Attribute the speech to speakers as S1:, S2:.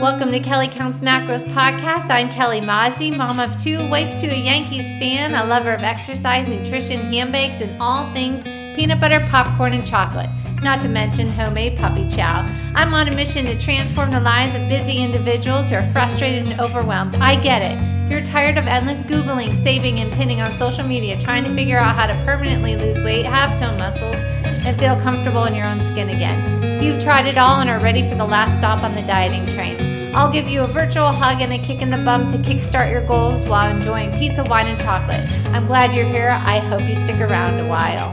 S1: Welcome to Kelly Kounts Macros podcast. I'm Kelly Mozdy, mom of two, wife to a Yankees fan, a lover of exercise, nutrition, handbags, and all things peanut butter, popcorn, and chocolate. Not to mention homemade puppy chow. I'm on a mission to transform the lives of busy individuals who are frustrated and overwhelmed. I get it. You're tired of endless Googling, saving, and pinning on social media, trying to figure out how to permanently lose weight, have tone muscles, and feel comfortable in your own skin again. You've tried it all and are ready for the last stop on the dieting train. I'll give you a virtual hug and a kick in the bum to kickstart your goals while enjoying pizza, wine, and chocolate. I'm glad you're here. I hope you stick around a while.